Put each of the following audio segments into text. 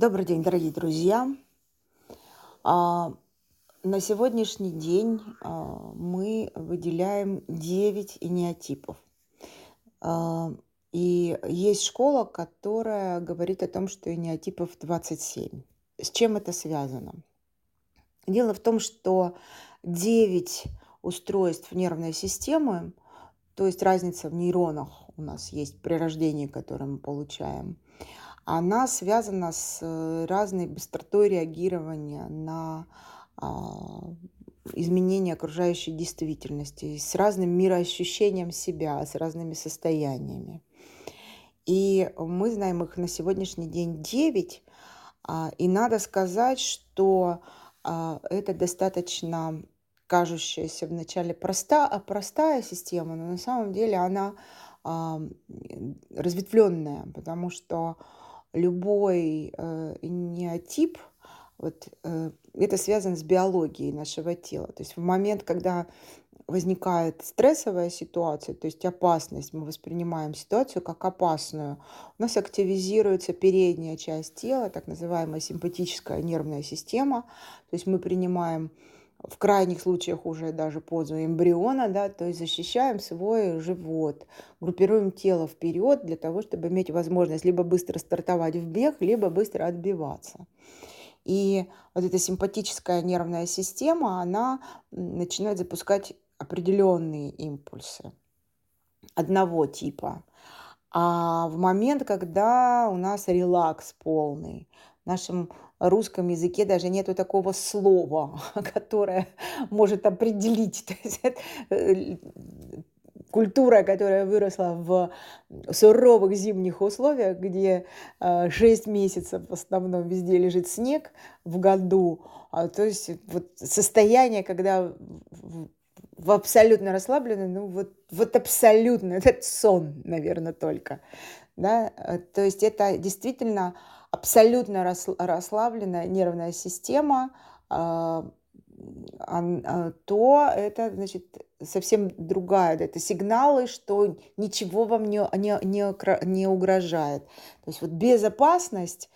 Добрый день, дорогие друзья. А, на сегодняшний день а, мы выделяем 9 инеотипов. А, и есть школа, которая говорит о том, что инеотипов 27. С чем это связано? Дело в том, что 9 устройств нервной системы, то есть разница в нейронах у нас есть при рождении, которое мы получаем – она связана с э, разной быстротой реагирования на а, изменения окружающей действительности, с разным мироощущением себя, с разными состояниями. И мы знаем их на сегодняшний день 9, а, и надо сказать, что а, это достаточно кажущаяся вначале проста, простая система, но на самом деле она разветвленная, потому что любой э, неотип, вот, э, это связано с биологией нашего тела. То есть в момент, когда возникает стрессовая ситуация, то есть опасность, мы воспринимаем ситуацию как опасную, у нас активизируется передняя часть тела, так называемая симпатическая нервная система, то есть мы принимаем в крайних случаях уже даже позу эмбриона, да, то есть защищаем свой живот, группируем тело вперед для того, чтобы иметь возможность либо быстро стартовать в бег, либо быстро отбиваться. И вот эта симпатическая нервная система, она начинает запускать определенные импульсы одного типа. А в момент, когда у нас релакс полный, в нашем русском языке даже нету такого слова, которое может определить. То есть э, культура, которая выросла в суровых зимних условиях, где 6 э, месяцев в основном везде лежит снег в году, а, то есть вот состояние, когда в абсолютно расслабленный, ну вот, вот абсолютно, этот сон, наверное, только. Да? Э, то есть это действительно абсолютно расслабленная нервная система, а, а, то это, значит, совсем другая. Это сигналы, что ничего вам не, не, не, не угрожает. То есть вот безопасность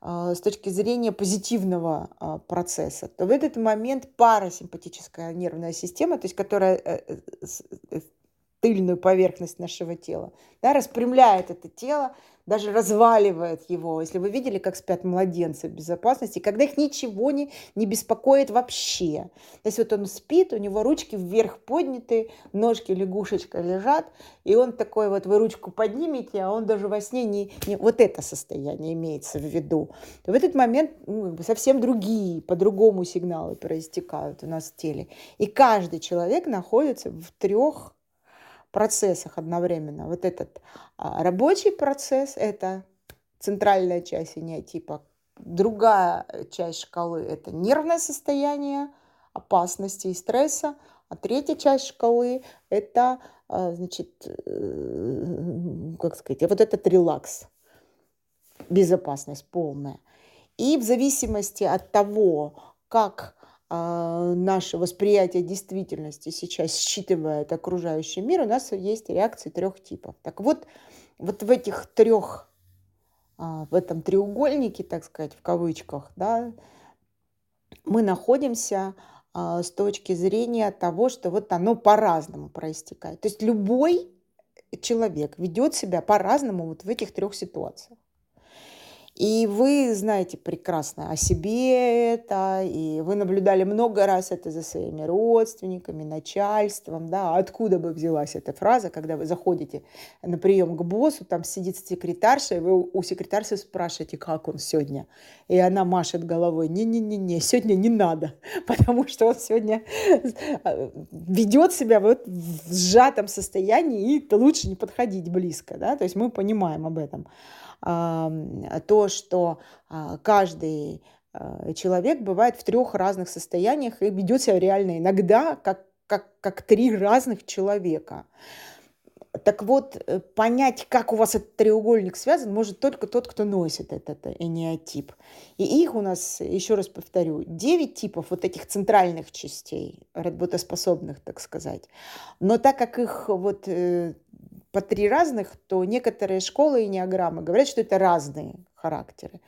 а, с точки зрения позитивного процесса, то в этот момент парасимпатическая нервная система, то есть которая э, э, тыльную поверхность нашего тела, да, распрямляет это тело, даже разваливает его. Если вы видели, как спят младенцы в безопасности, когда их ничего не, не беспокоит вообще. То есть вот он спит, у него ручки вверх подняты, ножки лягушечка лежат, и он такой вот, вы ручку поднимете, а он даже во сне не... не вот это состояние имеется в виду. в этот момент ну, совсем другие, по-другому сигналы проистекают у нас в теле. И каждый человек находится в трех процессах одновременно. Вот этот а, рабочий процесс – это центральная часть типа Другая часть шкалы – это нервное состояние, опасности и стресса. А третья часть шкалы – это, а, значит, э, как сказать, вот этот релакс, безопасность полная. И в зависимости от того, как наше восприятие действительности сейчас считывает окружающий мир, у нас есть реакции трех типов. Так вот, вот в этих трех, а, в этом треугольнике, так сказать, в кавычках, да, мы находимся а, с точки зрения того, что вот оно по-разному проистекает. То есть любой человек ведет себя по-разному вот в этих трех ситуациях. И вы знаете прекрасно о себе это, и вы наблюдали много раз это за своими родственниками, начальством, да, откуда бы взялась эта фраза, когда вы заходите на прием к боссу, там сидит секретарша, и вы у секретарши спрашиваете, как он сегодня, и она машет головой, не-не-не-не, сегодня не надо, потому что он сегодня э, ведет себя вот в сжатом состоянии, и лучше не подходить близко, да, то есть мы понимаем об этом то, что а, каждый а, человек бывает в трех разных состояниях и ведет себя реально иногда как, как, как три разных человека. Так вот, э, понять, как у вас этот треугольник связан, может только тот, кто носит этот энеотип. И их у нас, еще раз повторю, 9 типов вот этих центральных частей, работоспособных, так сказать. Но так как их вот э, по три разных, то некоторые школы и неограммы говорят, что это разные характеры.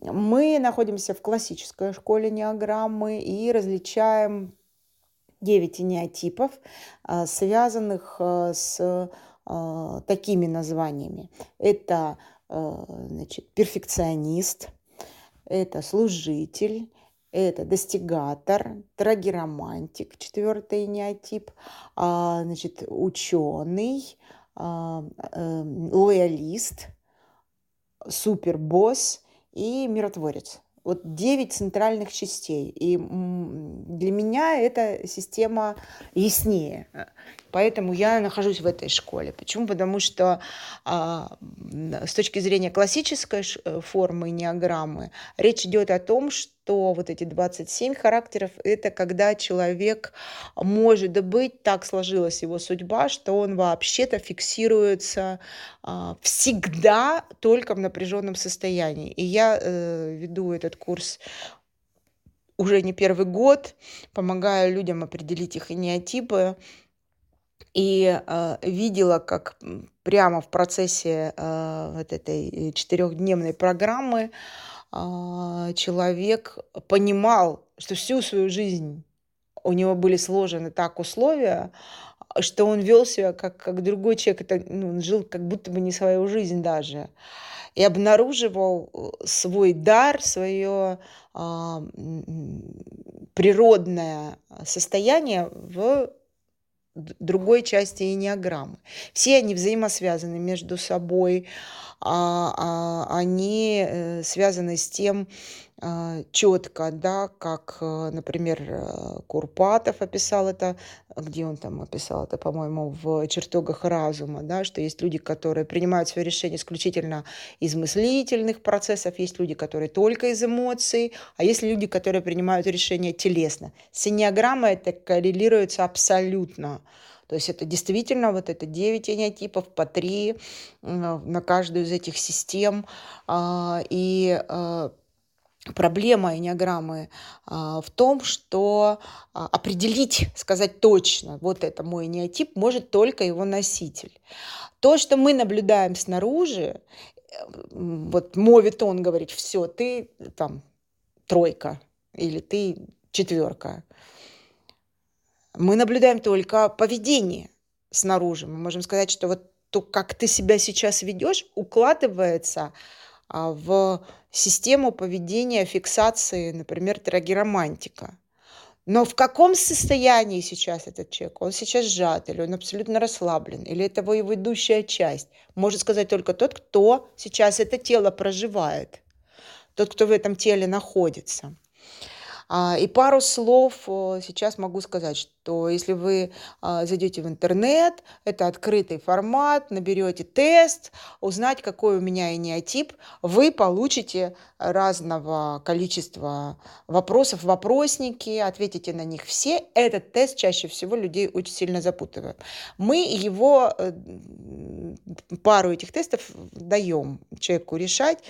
Мы находимся в классической школе неограммы и различаем 9 энеотипов, а, связанных а, с а, такими названиями. Это значит, перфекционист, это служитель, это достигатор, трагеромантик, четвертый неотип, значит, ученый, лоялист, супербосс и миротворец. Вот 9 центральных частей. И для меня эта система яснее. Поэтому я нахожусь в этой школе. Почему? Потому что а, с точки зрения классической формы неограммы речь идет о том, что вот эти 27 характеров – это когда человек может быть, так сложилась его судьба, что он вообще-то фиксируется а, всегда только в напряженном состоянии. И я э, веду этот курс уже не первый год, помогаю людям определить их инеотипы, и э, видела, как прямо в процессе э, вот этой четырехдневной программы э, человек понимал, что всю свою жизнь у него были сложены так условия, что он вел себя как, как другой человек, это, ну, он жил как будто бы не свою жизнь даже. И обнаруживал э, свой дар, свое э, природное состояние в другой части энеограммы. Все они взаимосвязаны между собой, а, а, они э, связаны с тем четко, да, как, э, например, э, Курпатов описал это, где он там описал это, по-моему, в чертогах разума, да, что есть люди, которые принимают свои решения исключительно из мыслительных процессов, есть люди, которые только из эмоций, а есть люди, которые принимают решения телесно. С это коррелируется абсолютно. То есть это действительно вот это 9 энеотипов по 3 на каждую из этих систем. А, и а, проблема энеограммы а, в том, что определить, сказать точно, вот это мой энеотип, может только его носитель. То, что мы наблюдаем снаружи, э, вот мовит он говорит, все, ты там тройка или ты четверка мы наблюдаем только поведение снаружи. Мы можем сказать, что вот то, как ты себя сейчас ведешь, укладывается а, в систему поведения, фиксации, например, трагеромантика. Но в каком состоянии сейчас этот человек? Он сейчас сжат, или он абсолютно расслаблен, или это его ведущая часть? Может сказать только тот, кто сейчас это тело проживает, тот, кто в этом теле находится. А, и пару слов сейчас могу сказать, что если вы а, зайдете в интернет, это открытый формат, наберете тест, узнать, какой у меня энеотип, вы получите разного количества вопросов, вопросники, ответите на них все. Этот тест чаще всего людей очень сильно запутывает. Мы его, э, пару этих тестов даем человеку решать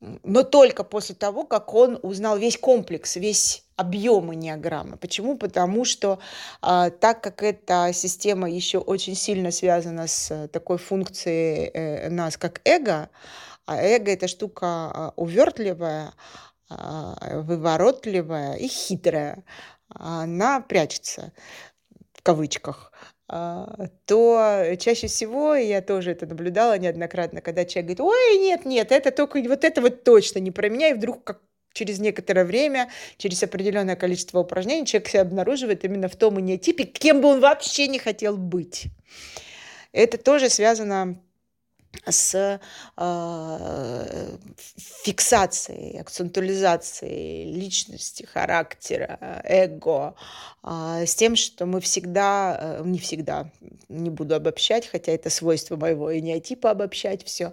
но только после того, как он узнал весь комплекс, весь объем энеограммы. Почему? Потому что а, так как эта система еще очень сильно связана с такой функцией э, нас, как эго, а эго это штука а, увертливая, а, выворотливая и хитрая, она прячется в кавычках. А, то чаще всего, я тоже это наблюдала неоднократно, когда человек говорит, ой, нет, нет, это только вот это вот точно не про меня, и вдруг как через некоторое время, через определенное количество упражнений человек себя обнаруживает именно в том инеотипе, кем бы он вообще не хотел быть. Это тоже связано с э, фиксацией, акцентуализацией личности, характера, эго, э, с тем, что мы всегда, э, не всегда, не буду обобщать, хотя это свойство моего энеотипа обобщать все,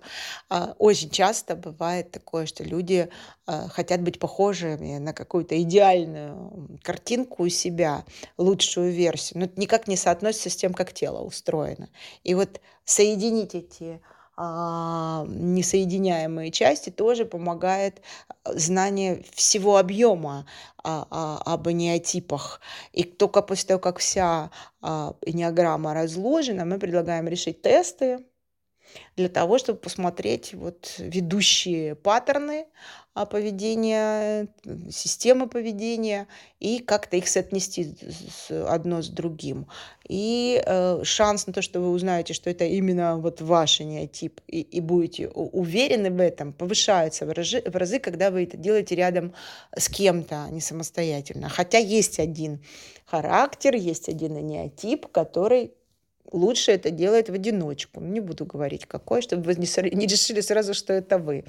э, очень часто бывает такое, что люди э, хотят быть похожими на какую-то идеальную картинку у себя, лучшую версию, но это никак не соотносится с тем, как тело устроено. И вот соединить эти а, несоединяемые части тоже помогает а, знание всего объема а, а, об энеотипах. И только после того, как вся а, энеограмма разложена, мы предлагаем решить тесты для того, чтобы посмотреть вот ведущие паттерны, а, поведения, системы поведения и как-то их соотнести одно с другим. И, э, шанс на то, что вы узнаете, что это именно вот ваш неотип, и и будете уверены в этом, повышается в разы в разы, когда вы это делаете рядом с кем-то, а не самостоятельно. Хотя есть один характер, есть один неотип, который лучше это делает в одиночку. Не буду говорить какой, чтобы вы не решили сразу, что это вы.